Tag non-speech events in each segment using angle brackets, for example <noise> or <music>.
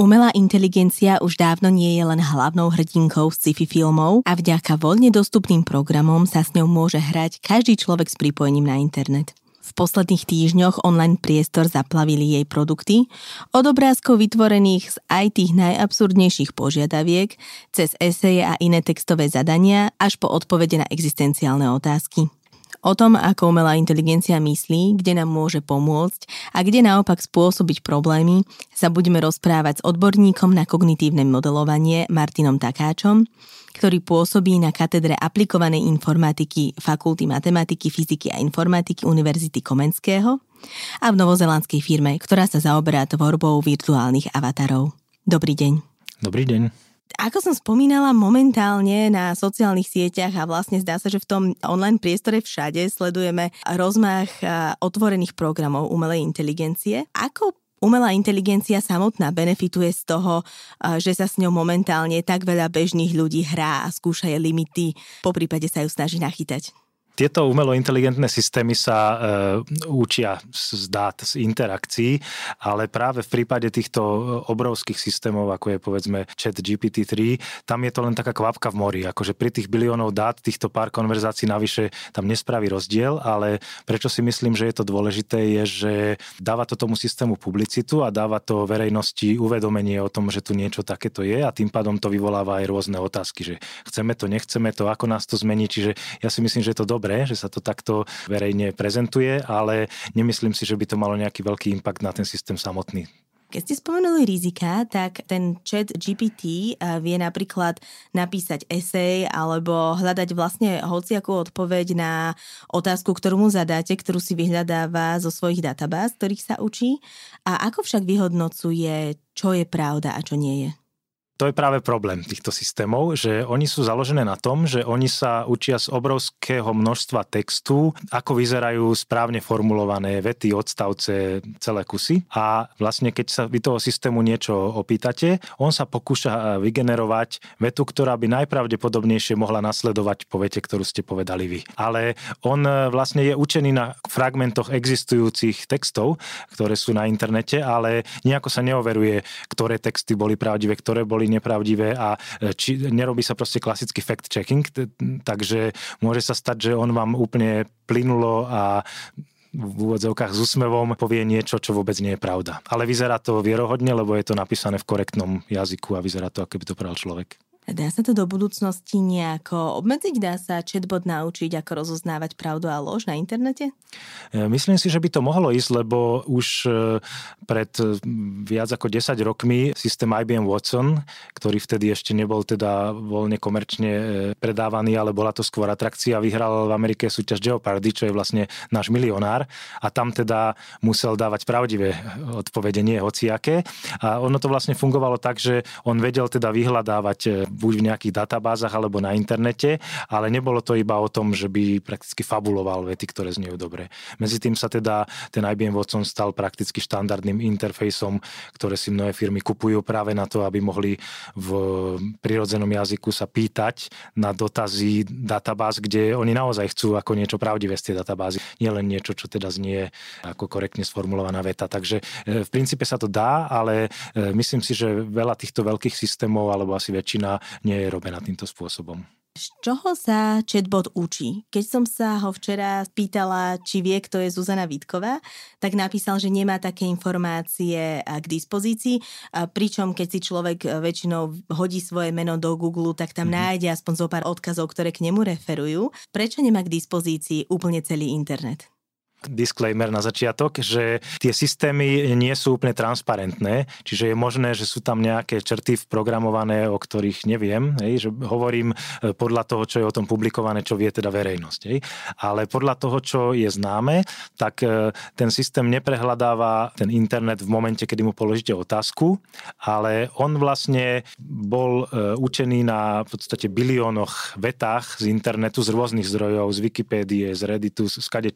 Umelá inteligencia už dávno nie je len hlavnou hrdinkou sci-fi filmov a vďaka voľne dostupným programom sa s ňou môže hrať každý človek s pripojením na internet. V posledných týždňoch online priestor zaplavili jej produkty, od obrázkov vytvorených z aj tých najabsurdnejších požiadaviek, cez eseje a iné textové zadania, až po odpovede na existenciálne otázky. O tom, ako umelá inteligencia myslí, kde nám môže pomôcť a kde naopak spôsobiť problémy, sa budeme rozprávať s odborníkom na kognitívne modelovanie Martinom Takáčom, ktorý pôsobí na katedre aplikovanej informatiky Fakulty matematiky, fyziky a informatiky Univerzity Komenského a v novozelandskej firme, ktorá sa zaoberá tvorbou virtuálnych avatarov. Dobrý deň. Dobrý deň. Ako som spomínala, momentálne na sociálnych sieťach a vlastne zdá sa, že v tom online priestore všade sledujeme rozmach otvorených programov umelej inteligencie. Ako umelá inteligencia samotná benefituje z toho, že sa s ňou momentálne tak veľa bežných ľudí hrá a skúša jej limity, po prípade sa ju snaží nachytať? Tieto umelo inteligentné systémy sa e, učia z dát, z interakcií, ale práve v prípade týchto obrovských systémov, ako je povedzme chat GPT-3, tam je to len taká kvapka v mori. Akože pri tých biliónov dát, týchto pár konverzácií navyše tam nespraví rozdiel, ale prečo si myslím, že je to dôležité, je, že dáva to tomu systému publicitu a dáva to verejnosti uvedomenie o tom, že tu niečo takéto je a tým pádom to vyvoláva aj rôzne otázky, že chceme to, nechceme to, ako nás to zmení. Čiže ja si myslím, že je to dobré dobré, že sa to takto verejne prezentuje, ale nemyslím si, že by to malo nejaký veľký impact na ten systém samotný. Keď ste spomenuli rizika, tak ten chat GPT vie napríklad napísať esej alebo hľadať vlastne hociakú odpoveď na otázku, ktorú mu zadáte, ktorú si vyhľadáva zo svojich databáz, ktorých sa učí. A ako však vyhodnocuje, čo je pravda a čo nie je? To je práve problém týchto systémov, že oni sú založené na tom, že oni sa učia z obrovského množstva textu, ako vyzerajú správne formulované vety, odstavce, celé kusy. A vlastne keď sa vy toho systému niečo opýtate, on sa pokúša vygenerovať vetu, ktorá by najpravdepodobnejšie mohla nasledovať po vete, ktorú ste povedali vy. Ale on vlastne je učený na fragmentoch existujúcich textov, ktoré sú na internete, ale nejako sa neoveruje, ktoré texty boli pravdivé, ktoré boli nepravdivé a e, či, nerobí sa proste klasický fact-checking, takže môže sa stať, že on vám úplne plynulo a v úvodzovkách s úsmevom povie niečo, čo vôbec nie je pravda. Ale vyzerá to vierohodne, lebo je to napísané v korektnom jazyku a vyzerá to, ako by to pravil človek. Dá sa to do budúcnosti nejako obmedziť? Dá sa chatbot naučiť, ako rozoznávať pravdu a lož na internete? E, myslím si, že by to mohlo ísť, lebo už e, pred e, viac ako 10 rokmi systém IBM Watson, ktorý vtedy ešte nebol teda voľne komerčne predávaný, ale bola to skôr atrakcia, vyhral v Amerike súťaž Jeopardy, čo je vlastne náš milionár a tam teda musel dávať pravdivé odpovede, nie hociaké. A ono to vlastne fungovalo tak, že on vedel teda vyhľadávať buď v nejakých databázach alebo na internete, ale nebolo to iba o tom, že by prakticky fabuloval vety, ktoré znejú dobre. Medzi tým sa teda ten IBM Watson stal prakticky štandardným interfejsom, ktoré si mnohé firmy kupujú práve na to, aby mohli v prirodzenom jazyku sa pýtať na dotazy databáz, kde oni naozaj chcú ako niečo pravdivé z tej databázy, nielen niečo, čo teda znie ako korektne sformulovaná veta. Takže e, v princípe sa to dá, ale e, myslím si, že veľa týchto veľkých systémov, alebo asi väčšina, nie je robená týmto spôsobom. Z čoho sa chatbot učí? Keď som sa ho včera pýtala, či vie, kto je Zuzana Vítková, tak napísal, že nemá také informácie k dispozícii, pričom keď si človek väčšinou hodí svoje meno do Google, tak tam mm-hmm. nájde aspoň zo pár odkazov, ktoré k nemu referujú. Prečo nemá k dispozícii úplne celý internet? Disclaimer na začiatok, že tie systémy nie sú úplne transparentné, čiže je možné, že sú tam nejaké črty vprogramované, o ktorých neviem, hej, že hovorím e, podľa toho, čo je o tom publikované, čo vie teda verejnosť. Hej. Ale podľa toho, čo je známe, tak e, ten systém neprehľadáva ten internet v momente, kedy mu položíte otázku, ale on vlastne bol e, učený na v podstate biliónoch vetách z internetu, z rôznych zdrojov, z Wikipédie, z Redditu, z kade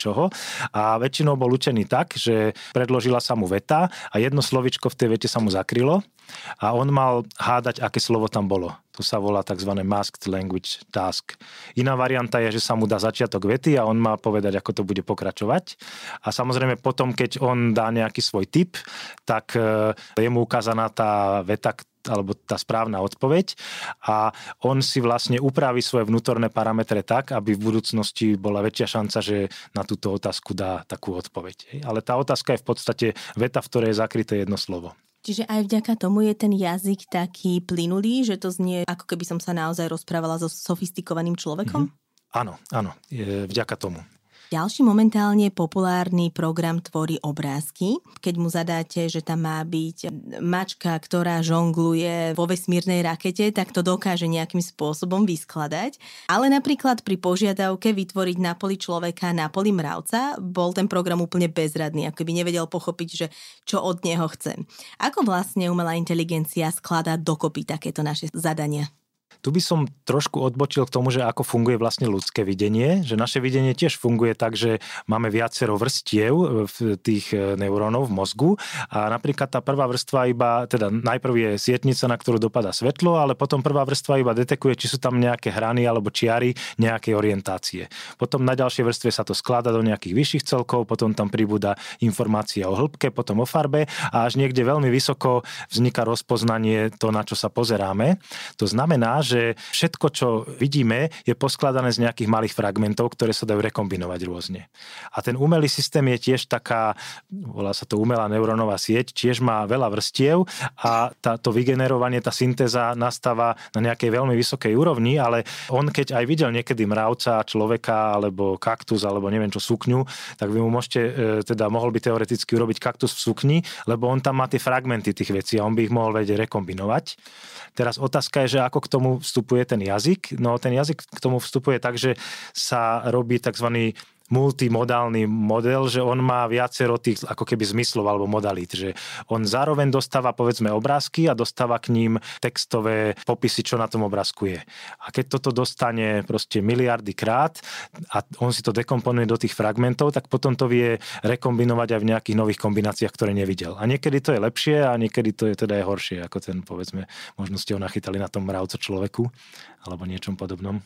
a väčšinou bol učený tak, že predložila sa mu veta a jedno slovičko v tej vete sa mu zakrylo a on mal hádať, aké slovo tam bolo. To sa volá tzv. masked language task. Iná varianta je, že sa mu dá začiatok vety a on má povedať, ako to bude pokračovať. A samozrejme potom, keď on dá nejaký svoj tip, tak e, je mu ukázaná tá veta, alebo tá správna odpoveď a on si vlastne upraví svoje vnútorné parametre tak, aby v budúcnosti bola väčšia šanca, že na túto otázku dá takú odpoveď. Ale tá otázka je v podstate veta, v ktorej je zakryté jedno slovo. Čiže aj vďaka tomu je ten jazyk taký plynulý, že to znie ako keby som sa naozaj rozprávala so sofistikovaným človekom? Mm-hmm. Áno, áno, vďaka tomu. Ďalší momentálne populárny program tvorí obrázky. Keď mu zadáte, že tam má byť mačka, ktorá žongluje vo vesmírnej rakete, tak to dokáže nejakým spôsobom vyskladať. Ale napríklad pri požiadavke vytvoriť na poli človeka na poli mravca bol ten program úplne bezradný, ako by nevedel pochopiť, že čo od neho chce. Ako vlastne umelá inteligencia skladá dokopy takéto naše zadania? Tu by som trošku odbočil k tomu, že ako funguje vlastne ľudské videnie, že naše videnie tiež funguje tak, že máme viacero vrstiev e, v tých e, neurónov v mozgu a napríklad tá prvá vrstva iba, teda najprv je sietnica, na ktorú dopada svetlo, ale potom prvá vrstva iba detekuje, či sú tam nejaké hrany alebo čiary nejakej orientácie. Potom na ďalšej vrstve sa to skláda do nejakých vyšších celkov, potom tam pribúda informácia o hĺbke, potom o farbe a až niekde veľmi vysoko vzniká rozpoznanie to, na čo sa pozeráme. To znamená, že všetko, čo vidíme, je poskladané z nejakých malých fragmentov, ktoré sa dajú rekombinovať rôzne. A ten umelý systém je tiež taká, volá sa to umelá neurónová sieť, tiež má veľa vrstiev a tá, to vygenerovanie, tá syntéza nastáva na nejakej veľmi vysokej úrovni, ale on keď aj videl niekedy mravca, človeka alebo kaktus alebo neviem čo sukňu, tak vy mu môžete, e, teda mohol by teoreticky urobiť kaktus v sukni, lebo on tam má tie fragmenty tých vecí a on by ich mohol vedieť rekombinovať. Teraz otázka je, že ako k tomu vstupuje ten jazyk. No ten jazyk k tomu vstupuje tak, že sa robí tzv multimodálny model, že on má viacero tých ako keby zmyslov alebo modalít, že on zároveň dostáva povedzme obrázky a dostáva k ním textové popisy, čo na tom obrázku je. A keď toto dostane proste miliardy krát a on si to dekomponuje do tých fragmentov, tak potom to vie rekombinovať aj v nejakých nových kombináciách, ktoré nevidel. A niekedy to je lepšie a niekedy to je teda aj horšie, ako ten povedzme, možno ste ho nachytali na tom mravco človeku alebo niečom podobnom.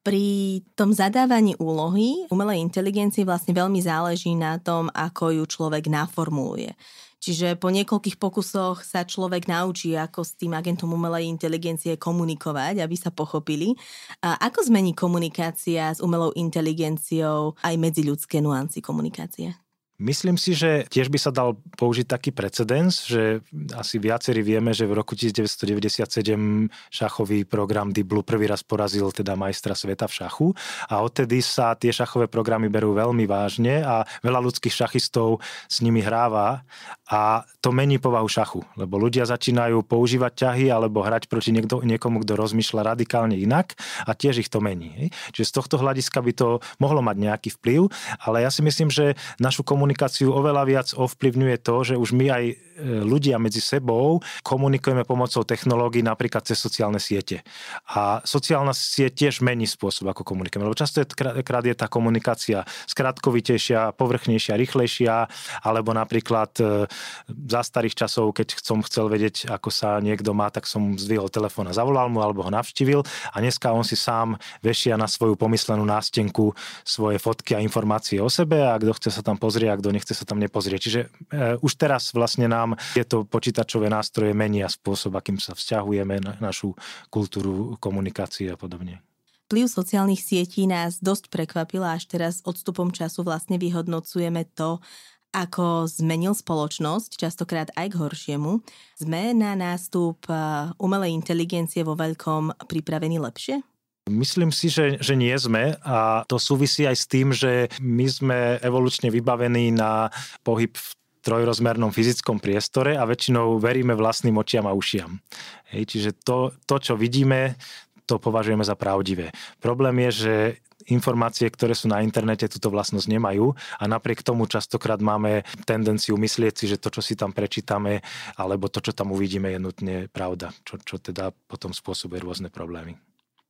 Pri tom zadávaní úlohy umelej inteligencii vlastne veľmi záleží na tom, ako ju človek naformuluje. Čiže po niekoľkých pokusoch sa človek naučí, ako s tým agentom umelej inteligencie komunikovať, aby sa pochopili. A ako zmení komunikácia s umelou inteligenciou aj medziľudské nuancy komunikácie? Myslím si, že tiež by sa dal použiť taký precedens, že asi viacerí vieme, že v roku 1997 šachový program Deep Blue prvý raz porazil teda majstra sveta v šachu a odtedy sa tie šachové programy berú veľmi vážne a veľa ľudských šachistov s nimi hráva a to mení povahu šachu, lebo ľudia začínajú používať ťahy alebo hrať proti niekto, niekomu, kto rozmýšľa radikálne inak a tiež ich to mení. Čiže z tohto hľadiska by to mohlo mať nejaký vplyv, ale ja si myslím, že našu komunikáciu komunikáciu oveľa viac ovplyvňuje to, že už my aj e, ľudia medzi sebou komunikujeme pomocou technológií napríklad cez sociálne siete. A sociálna sieť tiež mení spôsob, ako komunikujeme. Lebo často je, krát je tá komunikácia skratkovitejšia, povrchnejšia, rýchlejšia, alebo napríklad e, za starých časov, keď som chcel vedieť, ako sa niekto má, tak som zdvihol telefón a zavolal mu, alebo ho navštívil. A dneska on si sám vešia na svoju pomyslenú nástenku svoje fotky a informácie o sebe a kto chce sa tam pozrieť, kto nechce sa tam nepozrieť. Čiže e, už teraz vlastne nám tieto počítačové nástroje menia spôsob, akým sa vzťahujeme na našu kultúru komunikácie a podobne. Vplyv sociálnych sietí nás dosť prekvapila, až teraz odstupom času vlastne vyhodnocujeme to, ako zmenil spoločnosť, častokrát aj k horšiemu. Sme na nástup e, umelej inteligencie vo veľkom pripravení lepšie? Myslím si, že, že nie sme a to súvisí aj s tým, že my sme evolučne vybavení na pohyb v trojrozmernom fyzickom priestore a väčšinou veríme vlastným očiam a ušiam. Hej, čiže to, to, čo vidíme, to považujeme za pravdivé. Problém je, že informácie, ktoré sú na internete, túto vlastnosť nemajú a napriek tomu častokrát máme tendenciu myslieť si, že to, čo si tam prečítame, alebo to, čo tam uvidíme, je nutne pravda, čo, čo teda potom spôsobuje rôzne problémy.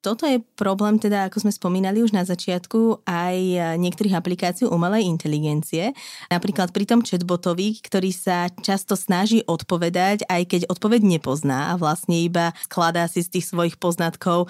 Toto je problém, teda ako sme spomínali už na začiatku, aj niektorých aplikácií umelej inteligencie. Napríklad pri tom chatbotovi, ktorý sa často snaží odpovedať, aj keď odpoveď nepozná a vlastne iba skladá si z tých svojich poznatkov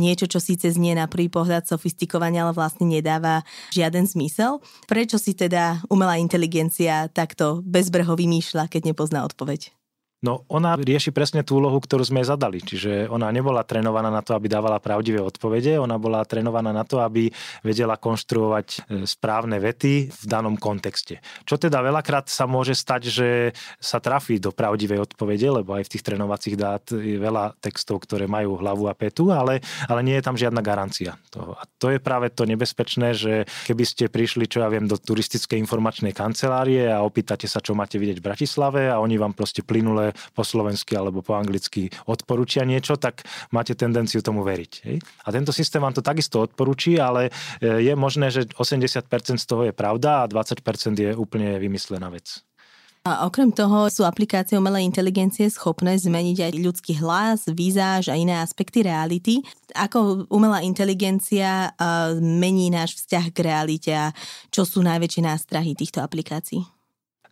niečo, čo síce znie na prvý pohľad sofistikovane, ale vlastne nedáva žiaden zmysel. Prečo si teda umelá inteligencia takto bezbreho vymýšľa, keď nepozná odpoveď? No ona rieši presne tú úlohu, ktorú sme zadali. Čiže ona nebola trénovaná na to, aby dávala pravdivé odpovede, ona bola trénovaná na to, aby vedela konštruovať e, správne vety v danom kontexte. Čo teda veľakrát sa môže stať, že sa trafí do pravdivej odpovede, lebo aj v tých trénovacích dát je veľa textov, ktoré majú hlavu a petu, ale, ale nie je tam žiadna garancia toho. A to je práve to nebezpečné, že keby ste prišli, čo ja viem, do turistickej informačnej kancelárie a opýtate sa, čo máte vidieť v Bratislave a oni vám proste plynule po slovensky alebo po anglicky odporúčia niečo, tak máte tendenciu tomu veriť. Hej? A tento systém vám to takisto odporúči, ale e, je možné, že 80% z toho je pravda a 20% je úplne vymyslená vec. A okrem toho sú aplikácie umelej inteligencie schopné zmeniť aj ľudský hlas, výzáž a iné aspekty reality. Ako umelá inteligencia mení náš vzťah k realite a čo sú najväčšie nástrahy týchto aplikácií?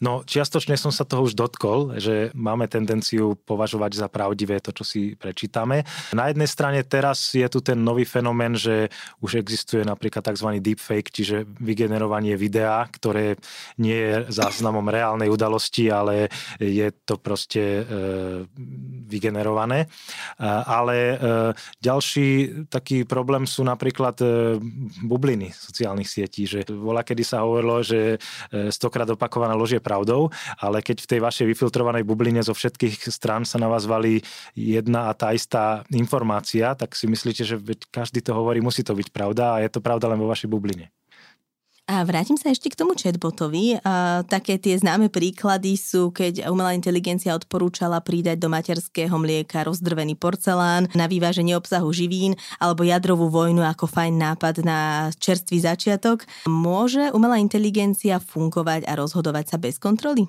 No, čiastočne som sa toho už dotkol, že máme tendenciu považovať za pravdivé to, čo si prečítame. Na jednej strane teraz je tu ten nový fenomén, že už existuje napríklad tzv. deepfake, čiže vygenerovanie videa, ktoré nie je záznamom reálnej udalosti, ale je to proste e, vygenerované. E, ale e, ďalší taký problém sú napríklad e, bubliny sociálnych sietí, že voľa kedy sa hovorilo, že e, stokrát opakovaná lož je pravdou, ale keď v tej vašej vyfiltrovanej bubline zo všetkých strán sa na vás valí jedna a tá istá informácia, tak si myslíte, že každý to hovorí, musí to byť pravda a je to pravda len vo vašej bubline. A vrátim sa ešte k tomu chatbotovi. A také tie známe príklady sú, keď umelá inteligencia odporúčala pridať do materského mlieka rozdrvený porcelán na vyváženie obsahu živín alebo jadrovú vojnu ako fajn nápad na čerstvý začiatok. Môže umelá inteligencia fungovať a rozhodovať sa bez kontroly?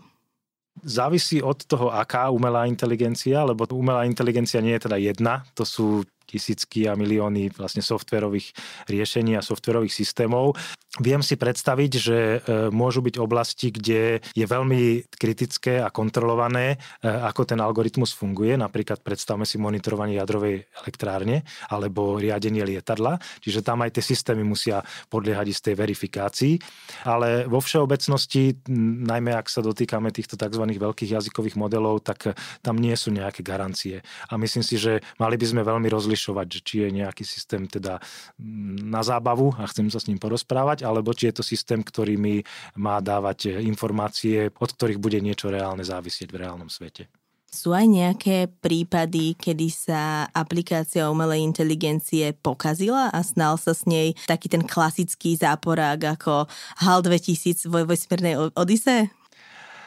Závisí od toho, aká umelá inteligencia, lebo umelá inteligencia nie je teda jedna, to sú tisícky a milióny vlastne softverových riešení a softverových systémov. Viem si predstaviť, že e, môžu byť oblasti, kde je veľmi kritické a kontrolované, e, ako ten algoritmus funguje. Napríklad predstavme si monitorovanie jadrovej elektrárne alebo riadenie lietadla. Čiže tam aj tie systémy musia podliehať istej verifikácii. Ale vo všeobecnosti, najmä ak sa dotýkame týchto tzv. veľkých jazykových modelov, tak tam nie sú nejaké garancie. A myslím si, že mali by sme veľmi rozlišovať, či je nejaký systém teda na zábavu a chcem sa s ním porozprávať, alebo či je to systém, ktorý mi má dávať informácie, od ktorých bude niečo reálne závisieť v reálnom svete. Sú aj nejaké prípady, kedy sa aplikácia umelej inteligencie pokazila a snal sa s nej taký ten klasický záporák ako HAL 2000 vo vesmírnej Odise?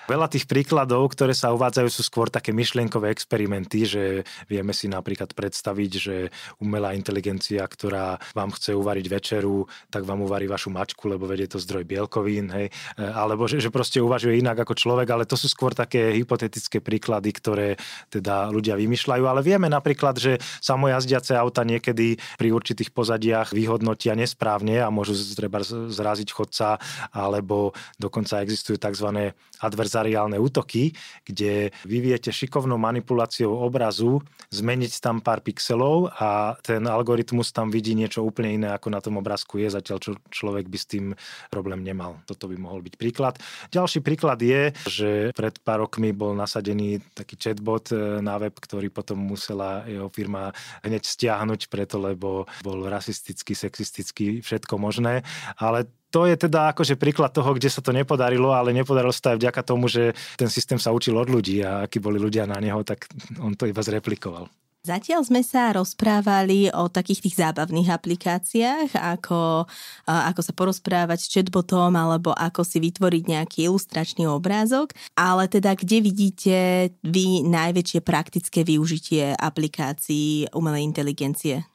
Veľa tých príkladov, ktoré sa uvádzajú, sú skôr také myšlienkové experimenty, že vieme si napríklad predstaviť, že umelá inteligencia, ktorá vám chce uvariť večeru, tak vám uvarí vašu mačku, lebo vedie to zdroj bielkovín, hej, e, alebo že, že proste uvažuje inak ako človek, ale to sú skôr také hypotetické príklady, ktoré teda ľudia vymýšľajú, ale vieme napríklad, že samojazdiace auta niekedy pri určitých pozadiach vyhodnotia nesprávne a môžu treba zraziť chodca, alebo dokonca existujú tzv. adverzárne adversariálne útoky, kde vy viete šikovnou manipuláciou obrazu zmeniť tam pár pixelov a ten algoritmus tam vidí niečo úplne iné, ako na tom obrázku je, zatiaľ čo človek by s tým problém nemal. Toto by mohol byť príklad. Ďalší príklad je, že pred pár rokmi bol nasadený taký chatbot e, na web, ktorý potom musela jeho firma hneď stiahnuť preto, lebo bol rasistický, sexistický, všetko možné. Ale to je teda akože príklad toho, kde sa to nepodarilo, ale nepodarilo sa to aj vďaka tomu, že ten systém sa učil od ľudí a akí boli ľudia na neho, tak on to iba zreplikoval. Zatiaľ sme sa rozprávali o takých tých zábavných aplikáciách, ako, ako sa porozprávať s chatbotom alebo ako si vytvoriť nejaký ilustračný obrázok, ale teda kde vidíte vy najväčšie praktické využitie aplikácií umelej inteligencie?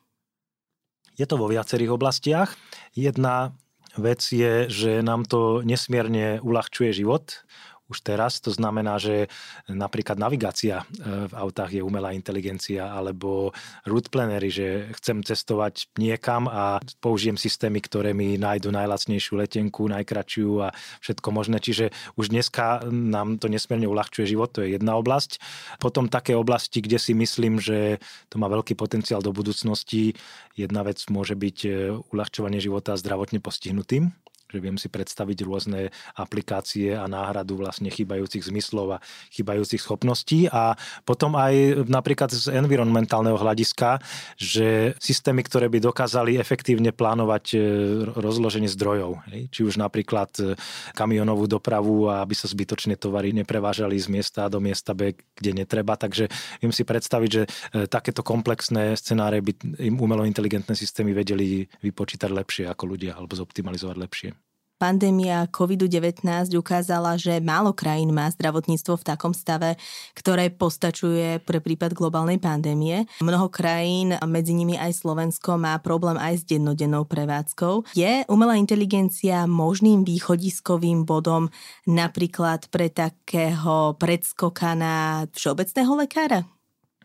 Je to vo viacerých oblastiach. Jedna vec je, že nám to nesmierne uľahčuje život už teraz. To znamená, že napríklad navigácia e, v autách je umelá inteligencia alebo route plannery, že chcem cestovať niekam a použijem systémy, ktoré mi nájdu najlacnejšiu letenku, najkračšiu a všetko možné. Čiže už dneska nám to nesmierne uľahčuje život, to je jedna oblasť. Potom také oblasti, kde si myslím, že to má veľký potenciál do budúcnosti. Jedna vec môže byť e, uľahčovanie života zdravotne postihnutým že viem si predstaviť rôzne aplikácie a náhradu vlastne chýbajúcich zmyslov a chýbajúcich schopností. A potom aj napríklad z environmentálneho hľadiska, že systémy, ktoré by dokázali efektívne plánovať e, rozloženie zdrojov, či už napríklad e, kamionovú dopravu, aby sa zbytočne tovary neprevážali z miesta do miesta B, kde netreba, takže viem si predstaviť, že e, takéto komplexné scenáre by im umelo inteligentné systémy vedeli vypočítať lepšie ako ľudia alebo zoptimalizovať lepšie pandémia COVID-19 ukázala, že málo krajín má zdravotníctvo v takom stave, ktoré postačuje pre prípad globálnej pandémie. Mnoho krajín, medzi nimi aj Slovensko, má problém aj s dennodennou prevádzkou. Je umelá inteligencia možným východiskovým bodom napríklad pre takého predskoka na všeobecného lekára?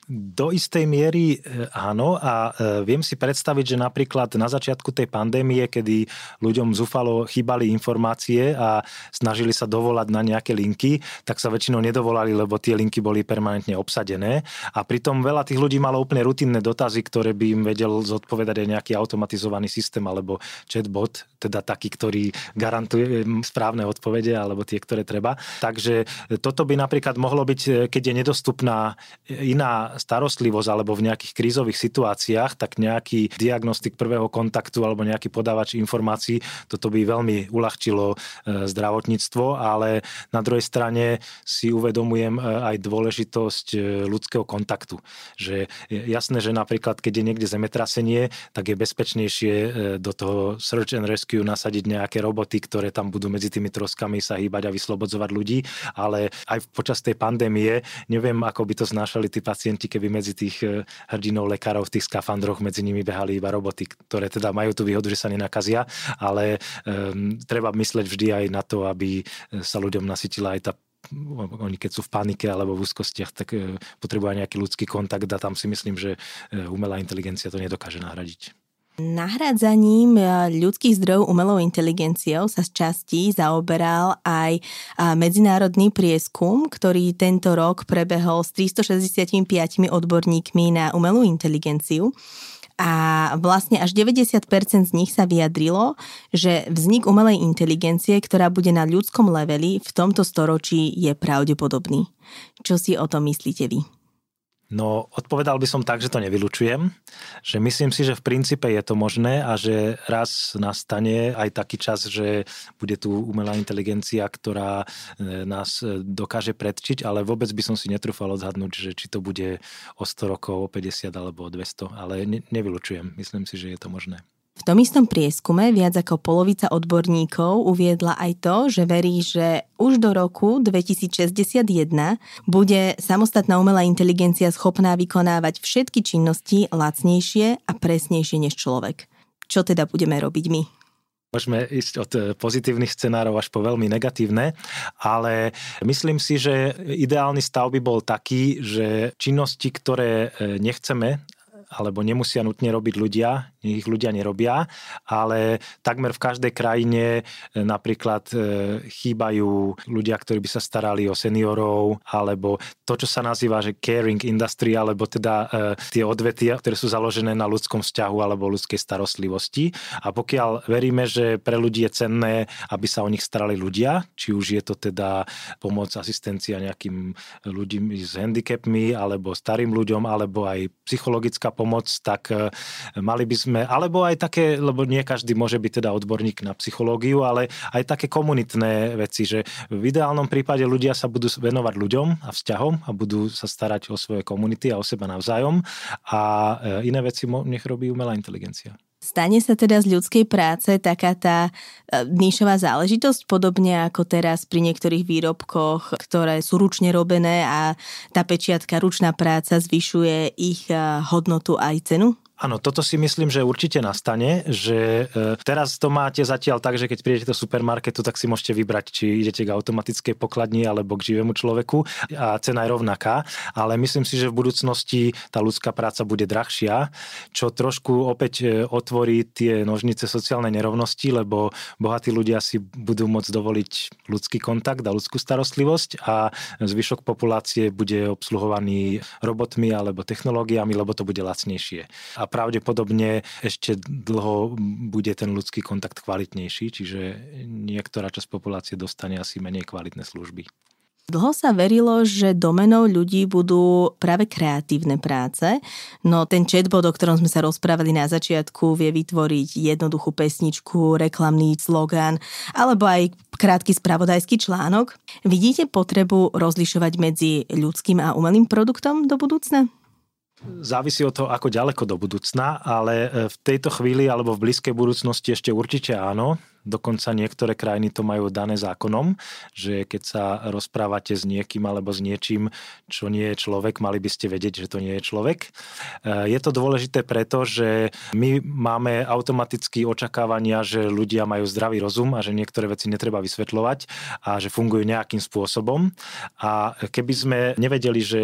Do istej miery e, áno a e, viem si predstaviť, že napríklad na začiatku tej pandémie, kedy ľuďom zúfalo chýbali informácie a snažili sa dovolať na nejaké linky, tak sa väčšinou nedovolali, lebo tie linky boli permanentne obsadené a pritom veľa tých ľudí malo úplne rutinné dotazy, ktoré by im vedel zodpovedať aj nejaký automatizovaný systém alebo chatbot, teda taký, ktorý garantuje správne odpovede alebo tie, ktoré treba. Takže toto by napríklad mohlo byť, e, keď je nedostupná iná starostlivosť alebo v nejakých krízových situáciách, tak nejaký diagnostik prvého kontaktu alebo nejaký podávač informácií, toto by veľmi uľahčilo e, zdravotníctvo, ale na druhej strane si uvedomujem e, aj dôležitosť e, ľudského kontaktu. Že jasné, že napríklad, keď je niekde zemetrasenie, tak je bezpečnejšie do toho search and rescue nasadiť nejaké roboty, ktoré tam budú medzi tými troskami sa hýbať a vyslobodzovať ľudí, ale aj počas tej pandémie neviem, ako by to znášali tí pacienti, keby medzi tých e, hrdinov lekárov v tých skafandroch medzi nimi behali iba roboty, ktoré teda majú tú výhodu, že sa nenakazia, ale um, treba mysleť vždy aj na to, aby sa ľuďom nasytila aj tá oni keď sú v panike alebo v úzkostiach, tak e, potrebujú nejaký ľudský kontakt a tam si myslím, že umelá inteligencia to nedokáže nahradiť. Nahrádzaním e, ľudských zdrojov umelou inteligenciou sa z časti zaoberal aj medzinárodný prieskum, ktorý tento rok prebehol s 365 odborníkmi na umelú inteligenciu. A vlastne až 90% z nich sa vyjadrilo, že vznik umelej inteligencie, ktorá bude na ľudskom leveli v tomto storočí je pravdepodobný. Čo si o tom myslíte vy? No, odpovedal by som tak, že to nevylučujem, že myslím si, že v princípe je to možné a že raz nastane aj taký čas, že bude tu umelá inteligencia, ktorá e, nás e, dokáže predčiť, ale vôbec by som si netrúfal odhadnúť, že či to bude o 100 rokov, o 50 alebo o 200, ale nevylučujem. Myslím si, že je to možné. V tom istom prieskume viac ako polovica odborníkov uviedla aj to, že verí, že už do roku 2061 bude samostatná umelá inteligencia schopná vykonávať všetky činnosti lacnejšie a presnejšie než človek. Čo teda budeme robiť my? Môžeme ísť od pozitívnych scenárov až po veľmi negatívne, ale myslím si, že ideálny stav by bol taký, že činnosti, ktoré nechceme alebo nemusia nutne robiť ľudia, ich ľudia nerobia, ale takmer v každej krajine e, napríklad e, chýbajú ľudia, ktorí by sa starali o seniorov, alebo to, čo sa nazýva, že caring industry, alebo teda e, tie odvetia, ktoré sú založené na ľudskom vzťahu alebo ľudskej starostlivosti. A pokiaľ veríme, že pre ľudí je cenné, aby sa o nich starali ľudia, či už je to teda pomoc, asistencia nejakým ľuďom s handicapmi, alebo starým ľuďom, alebo aj psychologická pomoc, tak mali by sme sme, alebo aj také, lebo nie každý môže byť teda odborník na psychológiu, ale aj také komunitné veci, že v ideálnom prípade ľudia sa budú venovať ľuďom a vzťahom a budú sa starať o svoje komunity a o seba navzájom a e, iné veci nech robí umelá inteligencia. Stane sa teda z ľudskej práce taká tá e, nišová záležitosť, podobne ako teraz pri niektorých výrobkoch, ktoré sú ručne robené a tá pečiatka, ručná práca zvyšuje ich e, hodnotu aj cenu? Áno, toto si myslím, že určite nastane, že e, teraz to máte zatiaľ tak, že keď prídete do supermarketu, tak si môžete vybrať, či idete k automatickej pokladni alebo k živému človeku a cena je rovnaká, ale myslím si, že v budúcnosti tá ľudská práca bude drahšia, čo trošku opäť e, otvorí tie nožnice sociálnej nerovnosti, lebo bohatí ľudia si budú môcť dovoliť ľudský kontakt a ľudskú starostlivosť a zvyšok populácie bude obsluhovaný robotmi alebo technológiami, lebo to bude lacnejšie. A pravdepodobne ešte dlho bude ten ľudský kontakt kvalitnejší, čiže niektorá časť populácie dostane asi menej kvalitné služby. Dlho sa verilo, že domenou ľudí budú práve kreatívne práce, no ten chatbot, o ktorom sme sa rozprávali na začiatku, vie vytvoriť jednoduchú pesničku, reklamný slogan alebo aj krátky spravodajský článok. Vidíte potrebu rozlišovať medzi ľudským a umelým produktom do budúcna? Závisí od toho, ako ďaleko do budúcna, ale e, v tejto chvíli alebo v blízkej budúcnosti ešte určite áno. Dokonca niektoré krajiny to majú dané zákonom, že keď sa rozprávate s niekým alebo s niečím, čo nie je človek, mali by ste vedieť, že to nie je človek. E, je to dôležité preto, že my máme automaticky očakávania, že ľudia majú zdravý rozum a že niektoré veci netreba vysvetľovať a že fungujú nejakým spôsobom. A keby sme nevedeli, že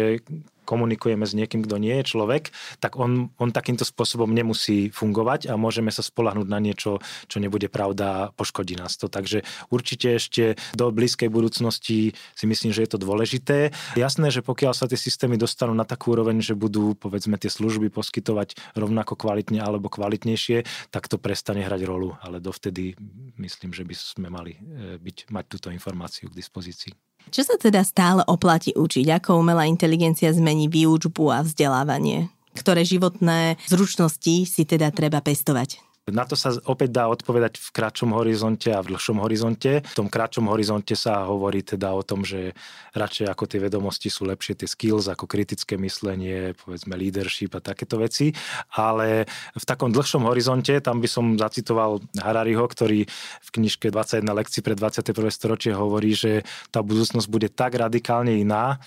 komunikujeme s niekým, kto nie je človek, tak on, on takýmto spôsobom nemusí fungovať a môžeme sa spolahnúť na niečo, čo nebude pravda poškodí nás to. Takže určite ešte do blízkej budúcnosti si myslím, že je to dôležité. Jasné, že pokiaľ sa tie systémy dostanú na takú úroveň, že budú povedzme tie služby poskytovať rovnako kvalitne alebo kvalitnejšie, tak to prestane hrať rolu. Ale dovtedy myslím, že by sme mali e, byť, mať túto informáciu k dispozícii. Čo sa teda stále oplatí učiť? Ako umelá inteligencia zmení výučbu a vzdelávanie? Ktoré životné zručnosti si teda treba pestovať? Na to sa opäť dá odpovedať v kratšom horizonte a v dlhšom horizonte. V tom kratšom horizonte sa hovorí teda o tom, že radšej ako tie vedomosti sú lepšie tie skills, ako kritické myslenie, povedzme leadership a takéto veci. Ale v takom dlhšom horizonte, tam by som zacitoval Harariho, ktorý v knižke 21 lekcií pre 21. storočie hovorí, že tá budúcnosť bude tak radikálne iná,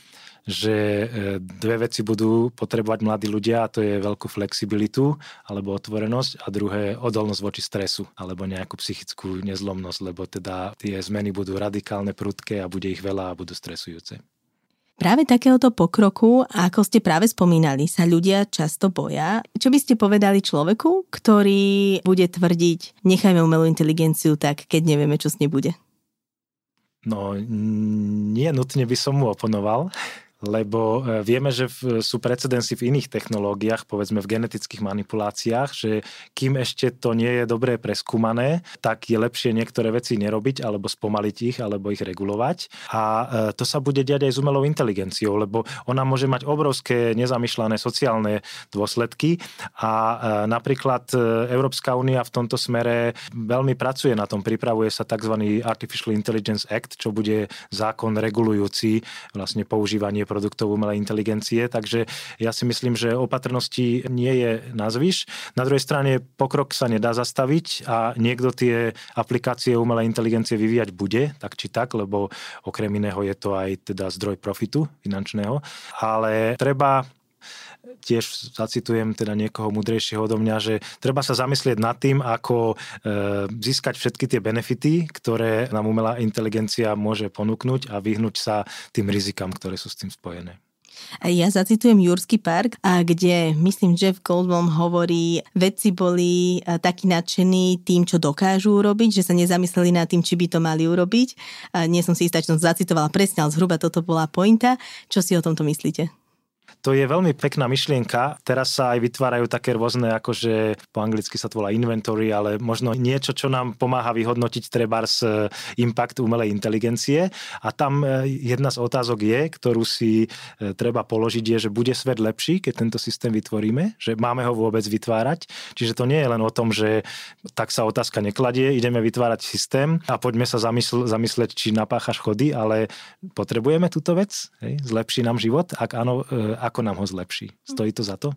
že e, dve veci budú potrebovať mladí ľudia a to je veľkú flexibilitu alebo otvorenosť a druhé odolnosť voči stresu alebo nejakú psychickú nezlomnosť, lebo teda tie zmeny budú radikálne, prudké a bude ich veľa a budú stresujúce. Práve takéhoto pokroku, ako ste práve spomínali, sa ľudia často boja. Čo by ste povedali človeku, ktorý bude tvrdiť, nechajme umelú inteligenciu tak, keď nevieme, čo s nej bude? No, nie nutne by som mu oponoval lebo e, vieme, že sú precedensy v iných technológiách, povedzme v genetických manipuláciách, že kým ešte to nie je dobre preskúmané, tak je lepšie niektoré veci nerobiť, alebo spomaliť ich, alebo ich regulovať. A e, to sa bude diať aj s umelou inteligenciou, lebo ona môže mať obrovské nezamýšľané sociálne dôsledky a e, napríklad Európska únia v tomto smere veľmi pracuje na tom, pripravuje sa tzv. Artificial Intelligence Act, čo bude zákon regulujúci vlastne používanie produktov umelej inteligencie, takže ja si myslím, že opatrnosti nie je na zvyš. Na druhej strane pokrok sa nedá zastaviť a niekto tie aplikácie umelej inteligencie vyvíjať bude, tak či tak, lebo okrem iného je to aj teda zdroj profitu finančného, ale treba tiež zacitujem teda niekoho mudrejšieho odo mňa, že treba sa zamyslieť nad tým, ako e, získať všetky tie benefity, ktoré nám umelá inteligencia môže ponúknuť a vyhnúť sa tým rizikám, ktoré sú s tým spojené. Ja zacitujem Jurský park, a kde, myslím, Jeff Goldblum hovorí, vedci boli takí nadšení tým, čo dokážu urobiť, že sa nezamysleli nad tým, či by to mali urobiť. A nie som si istá, čo som zacitovala presne, ale zhruba toto bola pointa. Čo si o tomto myslíte? To je veľmi pekná myšlienka. Teraz sa aj vytvárajú také rôzne, akože po anglicky sa to volá inventory, ale možno niečo, čo nám pomáha vyhodnotiť trebárs e, impact umelej inteligencie. A tam e, jedna z otázok je, ktorú si e, treba položiť, je, že bude svet lepší, keď tento systém vytvoríme, že máme ho vôbec vytvárať. Čiže to nie je len o tom, že tak sa otázka nekladie, ideme vytvárať systém a poďme sa zamysl- zamysleť, či napáchaš chody, ale potrebujeme túto vec? Hej? Zlepší nám život? Ak áno, ako nám ho zlepší. Stojí to za to?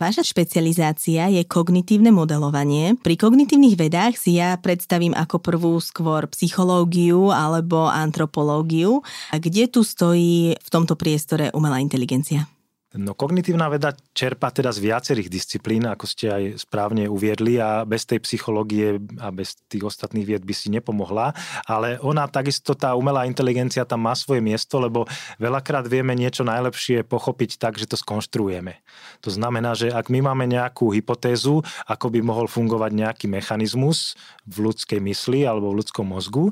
Vaša špecializácia je kognitívne modelovanie. Pri kognitívnych vedách si ja predstavím ako prvú skôr psychológiu alebo antropológiu. A kde tu stojí v tomto priestore umelá inteligencia? No kognitívna veda čerpa teda z viacerých disciplín, ako ste aj správne uviedli a bez tej psychológie a bez tých ostatných vied by si nepomohla, ale ona takisto, tá umelá inteligencia tam má svoje miesto, lebo veľakrát vieme niečo najlepšie pochopiť tak, že to skonštruujeme. To znamená, že ak my máme nejakú hypotézu, ako by mohol fungovať nejaký mechanizmus v ľudskej mysli alebo v ľudskom mozgu,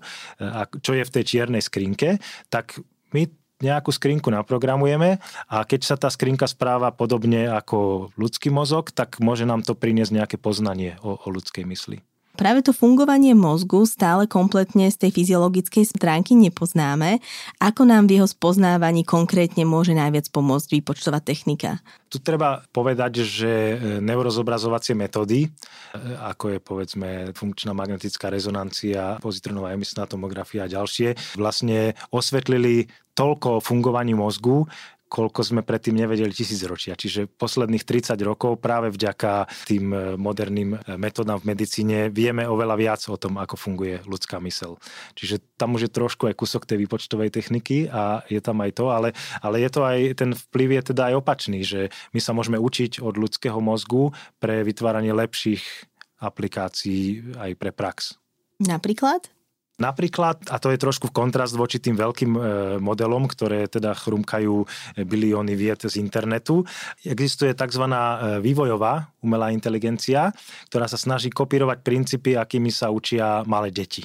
čo je v tej čiernej skrinke, tak my nejakú skrinku naprogramujeme a keď sa tá skrinka správa podobne ako ľudský mozog, tak môže nám to priniesť nejaké poznanie o, o ľudskej mysli. Práve to fungovanie mozgu stále kompletne z tej fyziologickej stránky nepoznáme. Ako nám v jeho spoznávaní konkrétne môže najviac pomôcť výpočtová technika? Tu treba povedať, že e, neurozobrazovacie metódy, e, ako je povedzme funkčná magnetická rezonancia, pozitrónová emisná tomografia a ďalšie, vlastne osvetlili toľko fungovaní mozgu, koľko sme predtým nevedeli tisícročia. Čiže posledných 30 rokov práve vďaka tým e, moderným e, metodám v medicíne vieme oveľa viac o tom, ako funguje ľudská mysel. Čiže tam už je trošku aj kusok tej výpočtovej techniky a je tam aj to, ale, ale je to aj, ten vplyv je teda aj opačný, že my sa môžeme učiť od ľudského mozgu pre vytváranie lepších aplikácií aj pre prax. Napríklad? Napríklad, a to je trošku kontrast voči tým veľkým e, modelom, ktoré teda chrumkajú bilióny vied z internetu, existuje tzv. E, vývojová umelá inteligencia, ktorá sa snaží kopírovať princípy, akými sa učia malé deti.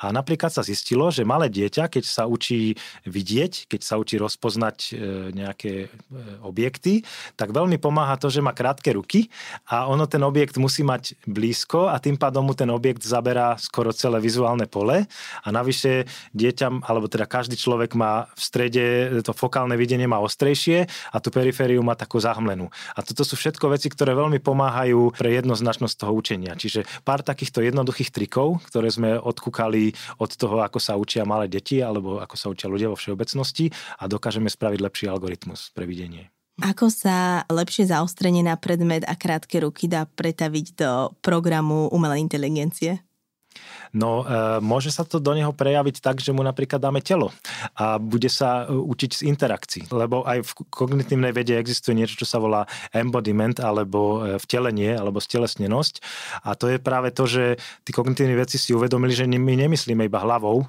A napríklad sa zistilo, že malé dieťa, keď sa učí vidieť, keď sa učí rozpoznať e, nejaké e, objekty, tak veľmi pomáha to, že má krátke ruky a ono ten objekt musí mať blízko a tým pádom mu ten objekt zaberá skoro celé vizuálne pole a navyše dieťa, alebo teda každý človek má v strede to fokálne videnie má ostrejšie a tú perifériu má takú zahmlenú. A toto sú všetko veci, ktoré veľmi pomáhajú pre jednoznačnosť toho učenia. Čiže pár takýchto jednoduchých trikov, ktoré sme odkúkali od toho, ako sa učia malé deti alebo ako sa učia ľudia vo všeobecnosti a dokážeme spraviť lepší algoritmus pre videnie. Ako sa lepšie zaostrenie na predmet a krátke ruky dá pretaviť do programu umelej inteligencie? No e, môže sa to do neho prejaviť tak, že mu napríklad dáme telo a bude sa e, učiť z interakcií. Lebo aj v kognitívnej vede existuje niečo, čo sa volá embodiment alebo e, vtelenie alebo stelesnenosť. A to je práve to, že tí kognitívni veci si uvedomili, že my nemyslíme iba hlavou,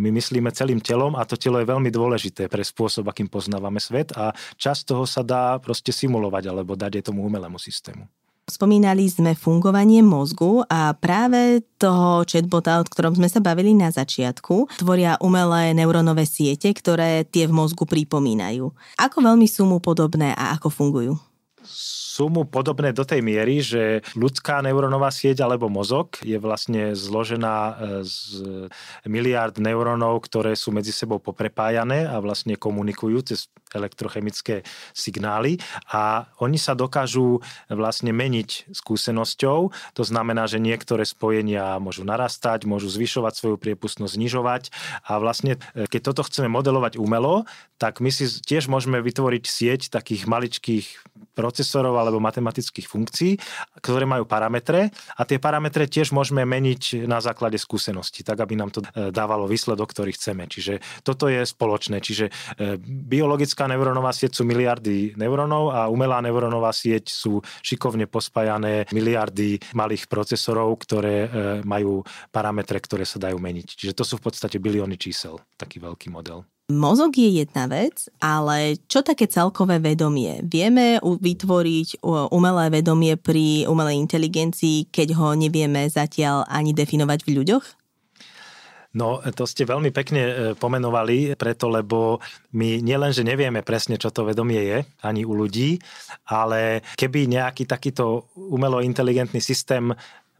my myslíme celým telom a to telo je veľmi dôležité pre spôsob, akým poznávame svet a časť toho sa dá proste simulovať alebo dať je tomu umelému systému. Spomínali sme fungovanie mozgu a práve toho chatbota, o ktorom sme sa bavili na začiatku, tvoria umelé neurónové siete, ktoré tie v mozgu pripomínajú. Ako veľmi sú mu podobné a ako fungujú? sú mu podobné do tej miery, že ľudská neurónová sieť alebo mozog je vlastne zložená e, z miliard neurónov, ktoré sú medzi sebou poprepájané a vlastne komunikujú cez elektrochemické signály a oni sa dokážu vlastne meniť skúsenosťou. To znamená, že niektoré spojenia môžu narastať, môžu zvyšovať svoju priepustnosť, znižovať a vlastne e, keď toto chceme modelovať umelo, tak my si tiež môžeme vytvoriť sieť takých maličkých procesorov alebo matematických funkcií, ktoré majú parametre a tie parametre tiež môžeme meniť na základe skúsenosti, tak aby nám to e, dávalo výsledok, ktorý chceme. Čiže toto je spoločné. Čiže e, biologická neurónová sieť sú miliardy neurónov a umelá neurónová sieť sú šikovne pospájané miliardy malých procesorov, ktoré e, majú parametre, ktoré sa dajú meniť. Čiže to sú v podstate bilióny čísel, taký veľký model. Mozog je jedna vec, ale čo také celkové vedomie? Vieme vytvoriť umelé vedomie pri umelej inteligencii, keď ho nevieme zatiaľ ani definovať v ľuďoch? No, to ste veľmi pekne e, pomenovali, preto lebo my nielenže nevieme presne, čo to vedomie je, ani u ľudí, ale keby nejaký takýto umelo inteligentný systém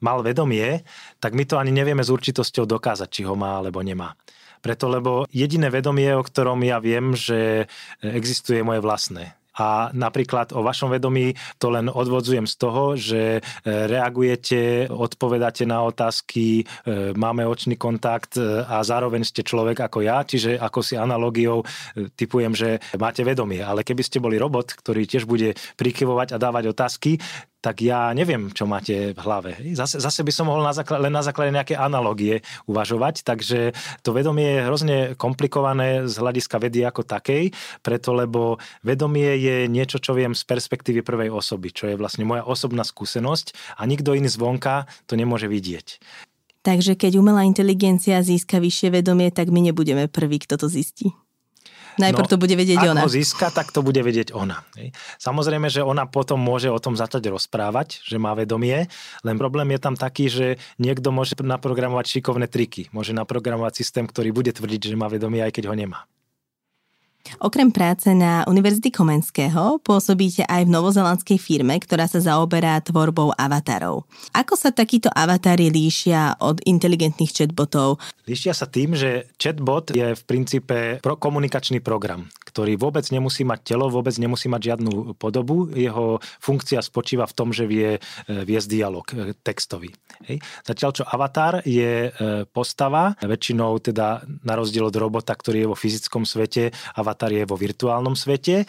mal vedomie, tak my to ani nevieme s určitosťou dokázať, či ho má alebo nemá. Preto lebo jediné vedomie, o ktorom ja viem, že existuje moje vlastné. A napríklad o vašom vedomí to len odvodzujem z toho, že e, reagujete, odpovedáte na otázky, e, máme očný kontakt e, a zároveň ste človek ako ja, čiže ako si analogiou typujem, že máte vedomie. Ale keby ste boli robot, ktorý tiež bude prikyvovať a dávať otázky, tak ja neviem, čo máte v hlave. Zase, zase by som mohol na základe, len na základe nejaké analogie uvažovať, takže to vedomie je hrozne komplikované z hľadiska vedy ako takej, preto lebo vedomie je niečo, čo viem z perspektívy prvej osoby, čo je vlastne moja osobná skúsenosť a nikto iný zvonka to nemôže vidieť. Takže keď umelá inteligencia získa vyššie vedomie, tak my nebudeme prví, kto to zistí. Najprv no, to bude vedieť ak ona. Ak ho získa, tak to bude vedieť ona. Samozrejme, že ona potom môže o tom začať rozprávať, že má vedomie, len problém je tam taký, že niekto môže naprogramovať šikovné triky. Môže naprogramovať systém, ktorý bude tvrdiť, že má vedomie, aj keď ho nemá. Okrem práce na Univerzity Komenského pôsobíte aj v novozelandskej firme, ktorá sa zaoberá tvorbou avatarov. Ako sa takíto avatári líšia od inteligentných chatbotov? Líšia sa tým, že chatbot je v princípe komunikačný program, ktorý vôbec nemusí mať telo, vôbec nemusí mať žiadnu podobu. Jeho funkcia spočíva v tom, že vie e, viesť dialog e, textový. Hej. Zatiaľ, čo avatar je e, postava, väčšinou teda na rozdiel od robota, ktorý je vo fyzickom svete, avatar je vo virtuálnom svete,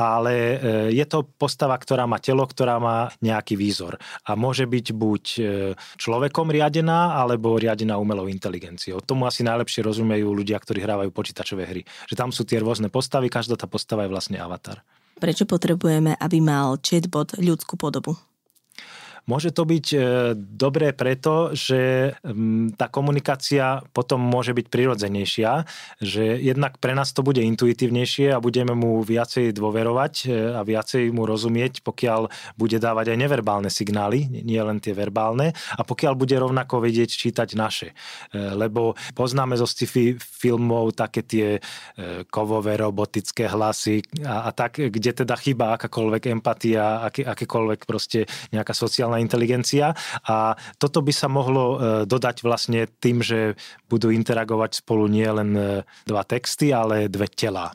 ale je to postava, ktorá má telo, ktorá má nejaký výzor. A môže byť buď človekom riadená, alebo riadená umelou inteligenciou. Tomu asi najlepšie rozumejú ľudia, ktorí hrávajú počítačové hry. Že tam sú tie rôzne postavy, každá tá postava je vlastne avatar. Prečo potrebujeme, aby mal chatbot ľudskú podobu? Môže to byť e, dobré preto, že tá komunikácia potom môže byť prirodzenejšia, že jednak pre nás to bude intuitívnejšie a budeme mu viacej dôverovať e, a viacej mu rozumieť, pokiaľ bude dávať aj neverbálne signály, nie len tie verbálne, a pokiaľ bude rovnako vedieť čítať naše. E, lebo poznáme zo sci-fi filmov také tie kovové robotické hlasy a, a tak, kde teda chýba akákoľvek empatia, aké, akékoľvek proste nejaká sociálna inteligencia a toto by sa mohlo e, dodať vlastne tým, že budú interagovať spolu nie len e, dva texty, ale dve tela.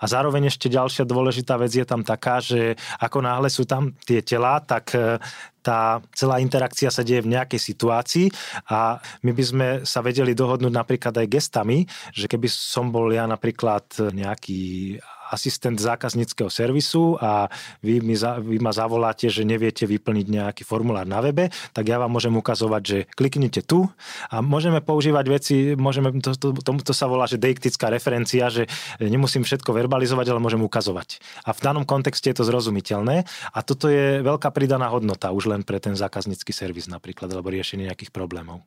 A zároveň ešte ďalšia dôležitá vec je tam taká, že ako náhle sú tam tie tela, tak e, tá celá interakcia sa deje v nejakej situácii a my by sme sa vedeli dohodnúť napríklad aj gestami, že keby som bol ja napríklad nejaký asistent zákazníckého servisu a vy, mi za, vy ma zavoláte, že neviete vyplniť nejaký formulár na webe, tak ja vám môžem ukazovať, že kliknite tu a môžeme používať veci, môžeme, to, to, to, to sa volá, že deiktická referencia, že nemusím všetko verbalizovať, ale môžem ukazovať. A v danom kontexte je to zrozumiteľné a toto je veľká pridaná hodnota už len pre ten zákaznícky servis napríklad, alebo riešenie nejakých problémov.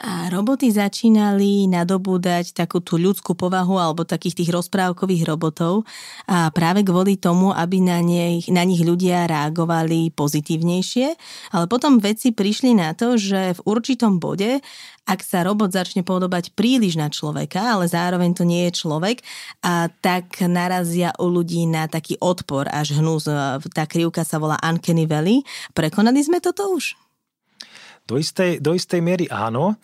A roboty začínali nadobúdať takú tú ľudskú povahu alebo takých tých rozprávkových robotov a práve kvôli tomu, aby na, nich, na nich ľudia reagovali pozitívnejšie, ale potom vedci prišli na to, že v určitom bode, ak sa robot začne podobať príliš na človeka, ale zároveň to nie je človek, a tak narazia u ľudí na taký odpor až hnus. Tá krivka sa volá Uncanny Valley. Prekonali sme toto už? Do istej, do istej miery áno,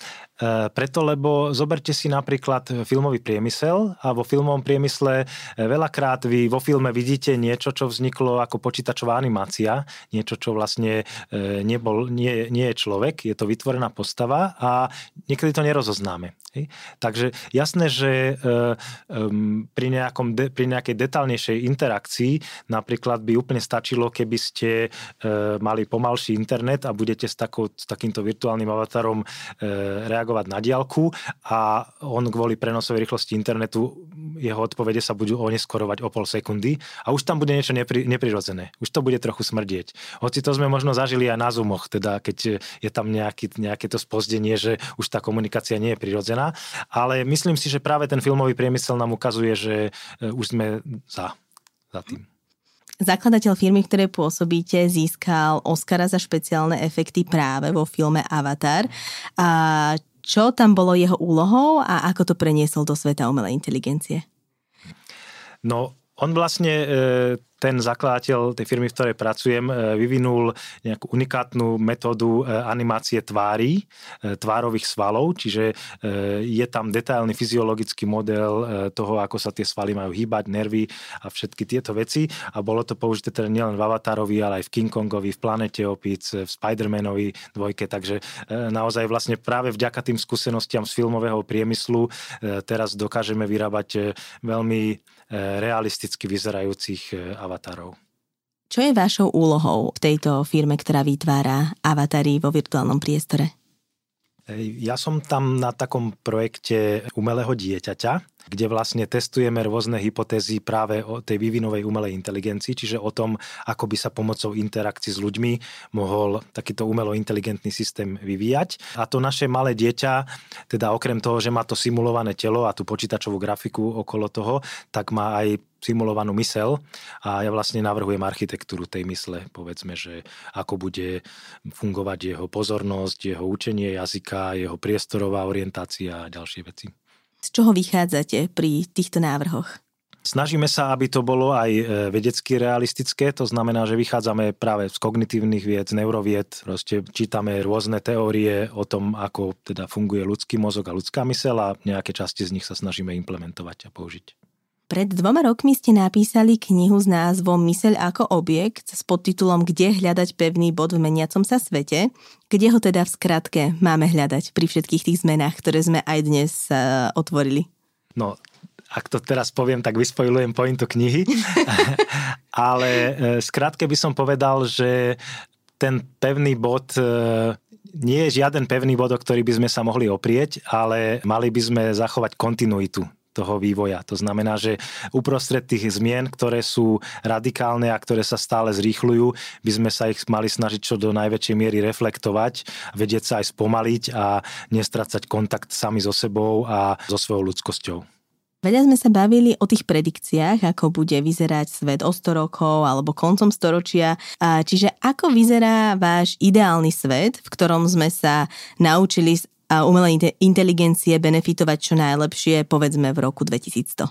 preto, lebo zoberte si napríklad filmový priemysel a vo filmovom priemysle e, veľakrát vy vo filme vidíte niečo, čo vzniklo ako počítačová animácia, niečo, čo vlastne e, nebol, nie, nie je človek, je to vytvorená postava a niekedy to nerozoznáme. Takže jasné, že pri, nejakom, pri nejakej detálnejšej interakcii napríklad by úplne stačilo, keby ste mali pomalší internet a budete s, takou, s takýmto virtuálnym avatarom reagovať reagovať na diálku a on kvôli prenosovej rýchlosti internetu, jeho odpovede sa budú oneskorovať o pol sekundy a už tam bude niečo nepri, neprirodzené. Už to bude trochu smrdieť. Hoci to sme možno zažili aj na Zoomoch, teda keď je tam nejaký, nejaké to spozdenie, že už tá komunikácia nie je prirodzená, ale myslím si, že práve ten filmový priemysel nám ukazuje, že e, už sme za, za tým. Zakladateľ firmy, v ktorej pôsobíte, získal Oscara za špeciálne efekty práve vo filme Avatar. A čo tam bolo jeho úlohou a ako to preniesol do sveta umelej inteligencie? No, on vlastne e, ten zakladateľ tej firmy, v ktorej pracujem, e, vyvinul nejakú unikátnu metódu e, animácie tvári, e, tvárových svalov, čiže je tam detailný fyziologický model toho, ako sa tie svaly majú hýbať, nervy a všetky tieto veci. A bolo to použité teda nielen v Avatarovi, ale aj v King Kongovi, v Planete opic, v Spider-Manovi dvojke, takže naozaj vlastne práve vďaka tým skúsenostiam z filmového priemyslu teraz dokážeme vyrábať veľmi realisticky vyzerajúcich avatarov. Čo je vašou úlohou v tejto firme, ktorá vytvára avatary vo virtuálnom priestore? Ja som tam na takom projekte umelého dieťaťa, kde vlastne testujeme rôzne hypotézy práve o tej vývinovej umelej inteligencii, čiže o tom, ako by sa pomocou interakcií s ľuďmi mohol takýto umelo inteligentný systém vyvíjať. A to naše malé dieťa, teda okrem toho, že má to simulované telo a tú počítačovú grafiku okolo toho, tak má aj simulovanú mysel a ja vlastne navrhujem architektúru tej mysle, povedzme, že ako bude fungovať jeho pozornosť, jeho učenie jazyka, jeho priestorová orientácia a ďalšie veci. Z čoho vychádzate pri týchto návrhoch? Snažíme sa, aby to bolo aj e, vedecky realistické, to znamená, že vychádzame práve z kognitívnych vied, z neurovied, proste čítame rôzne teórie o tom, ako teda funguje ľudský mozog a ľudská mysel a nejaké časti z nich sa snažíme implementovať a použiť. Pred dvoma rokmi ste napísali knihu s názvom Myseľ ako objekt s podtitulom Kde hľadať pevný bod v meniacom sa svete. Kde ho teda v skratke máme hľadať pri všetkých tých zmenách, ktoré sme aj dnes uh, otvorili? No, ak to teraz poviem, tak vyspojujem pointu knihy. <laughs> Ale uh, skrátke by som povedal, že ten pevný bod uh, nie je žiaden pevný bod, o ktorý by sme sa mohli oprieť, ale mali by sme zachovať kontinuitu toho vývoja. To znamená, že uprostred tých zmien, ktoré sú radikálne a ktoré sa stále zrýchľujú, by sme sa ich mali snažiť čo do najväčšej miery reflektovať, vedieť sa aj spomaliť a nestracať kontakt sami so sebou a so svojou ľudskosťou. Veľa sme sa bavili o tých predikciách, ako bude vyzerať svet o 100 rokov alebo koncom storočia. Čiže ako vyzerá váš ideálny svet, v ktorom sme sa naučili a umelej inteligencie benefitovať čo najlepšie, povedzme v roku 2100?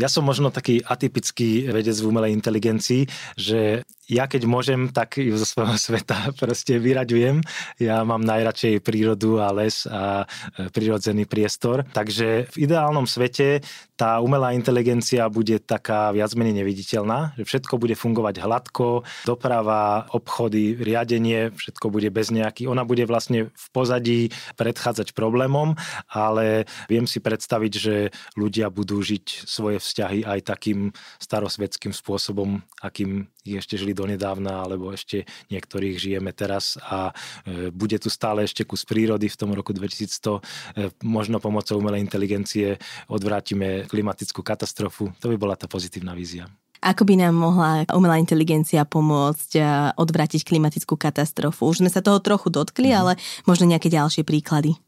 Ja som možno taký atypický vedec v umelej inteligencii, že ja keď môžem, tak ju zo svojho <laughs> sveta proste vyraďujem. Ja mám najradšej prírodu a les a e, prírodzený priestor. Takže v ideálnom svete tá umelá inteligencia bude taká viac menej neviditeľná, že všetko bude fungovať hladko, doprava, obchody, riadenie, všetko bude bez nejaký, ona bude vlastne v pozadí predchádzať problémom, ale viem si predstaviť, že ľudia budú žiť svoje vzťahy aj takým starosvedským spôsobom, akým ešte žili donedávna, alebo ešte niektorých žijeme teraz a e, bude tu stále ešte kus prírody v tom roku 2100. E, možno pomocou umelej inteligencie odvrátime klimatickú katastrofu. To by bola tá pozitívna vízia. Ako by nám mohla umelá inteligencia pomôcť e, odvrátiť klimatickú katastrofu? Už sme sa toho trochu dotkli, mm. ale možno nejaké ďalšie príklady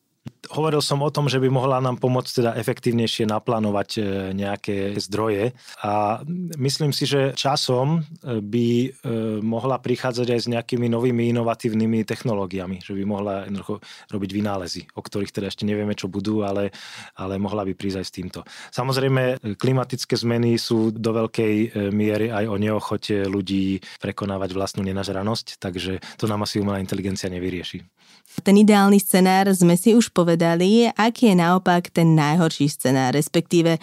hovoril som o tom, že by mohla nám pomôcť teda efektívnejšie naplánovať e, nejaké zdroje a myslím si, že časom e, by e, mohla prichádzať aj s nejakými novými inovatívnymi technológiami, že by mohla jednoducho robiť vynálezy, o ktorých teda ešte nevieme, čo budú, ale, ale mohla by prísť aj s týmto. Samozrejme, klimatické zmeny sú do veľkej miery aj o neochote ľudí prekonávať vlastnú nenažranosť, takže to nám asi umelá inteligencia nevyrieši. Ten ideálny scenár sme si už povedali, aký je naopak ten najhorší scenár, respektíve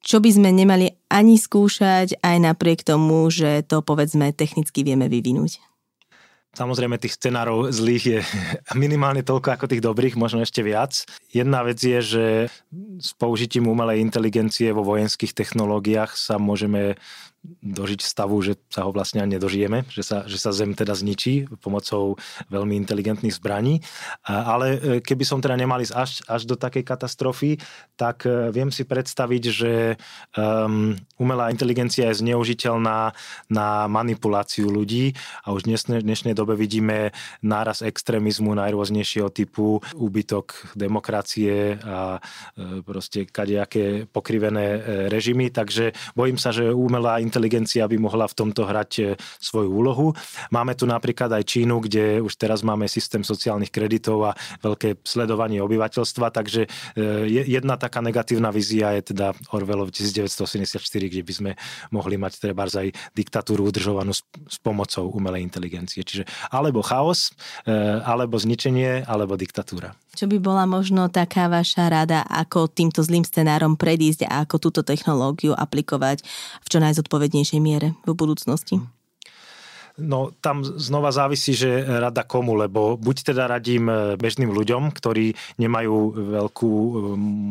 čo by sme nemali ani skúšať, aj napriek tomu, že to povedzme technicky vieme vyvinúť. Samozrejme, tých scenárov zlých je <laughs> minimálne toľko ako tých dobrých, možno ešte viac. Jedna vec je, že s použitím umelej inteligencie vo vojenských technológiách sa môžeme dožiť stavu, že sa ho vlastne nedožijeme, že sa, že sa Zem teda zničí pomocou veľmi inteligentných zbraní. Ale e, keby som teda nemal ísť až, až do takej katastrofy, tak e, viem si predstaviť, že um, umelá inteligencia je zneužiteľná na manipuláciu ľudí a už v dnešnej, dnešnej dobe vidíme náraz extrémizmu najrôznejšieho typu, úbytok demokracie a e, proste kadejaké pokrivené režimy, takže bojím sa, že umelá inteligencia by mohla v tomto hrať e, svoju úlohu. Máme tu napríklad aj Čínu, kde už teraz máme systém sociálnych kreditov a veľké sledovanie obyvateľstva, takže e, jedna taká negatívna vízia je teda Orwellov 1984, kde by sme mohli mať treba aj diktatúru udržovanú s, pomocou umelej inteligencie. Čiže alebo chaos, alebo zničenie, alebo diktatúra. Čo by bola možno taká vaša rada, ako týmto zlým scenárom predísť a ako túto technológiu aplikovať v čo najzodpovednejšej miere v budúcnosti? No tam znova závisí, že rada komu, lebo buď teda radím e, bežným ľuďom, ktorí nemajú veľkú e,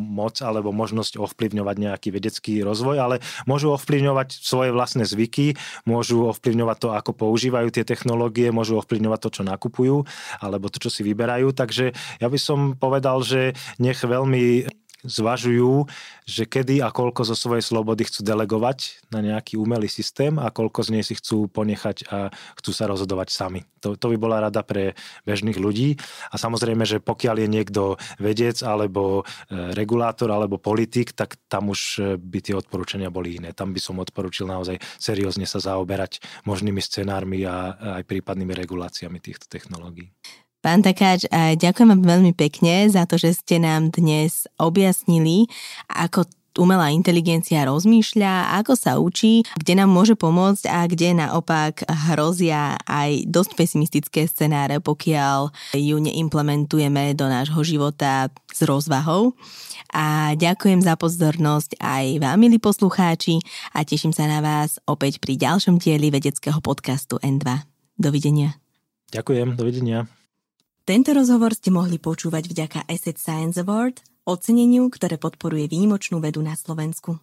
moc alebo možnosť ovplyvňovať nejaký vedecký rozvoj, ale môžu ovplyvňovať svoje vlastné zvyky, môžu ovplyvňovať to, ako používajú tie technológie, môžu ovplyvňovať to, čo nakupujú alebo to, čo si vyberajú. Takže ja by som povedal, že nech veľmi zvažujú, že kedy a koľko zo svojej slobody chcú delegovať na nejaký umelý systém a koľko z nej si chcú ponechať a chcú sa rozhodovať sami. To, to by bola rada pre bežných ľudí. A samozrejme, že pokiaľ je niekto vedec alebo e, regulátor alebo politik, tak tam už e, by tie odporúčania boli iné. Tam by som odporučil naozaj seriózne sa zaoberať možnými scenármi a aj prípadnými reguláciami týchto technológií. Pán Takáč, ďakujem vám veľmi pekne za to, že ste nám dnes objasnili, ako umelá inteligencia rozmýšľa, ako sa učí, kde nám môže pomôcť a kde naopak hrozia aj dosť pesimistické scenáre, pokiaľ ju neimplementujeme do nášho života s rozvahou. A ďakujem za pozornosť aj vám, milí poslucháči, a teším sa na vás opäť pri ďalšom dieli vedeckého podcastu N2. Dovidenia. Ďakujem, dovidenia. Tento rozhovor ste mohli počúvať vďaka Asset Science Award, oceneniu, ktoré podporuje výnimočnú vedu na Slovensku.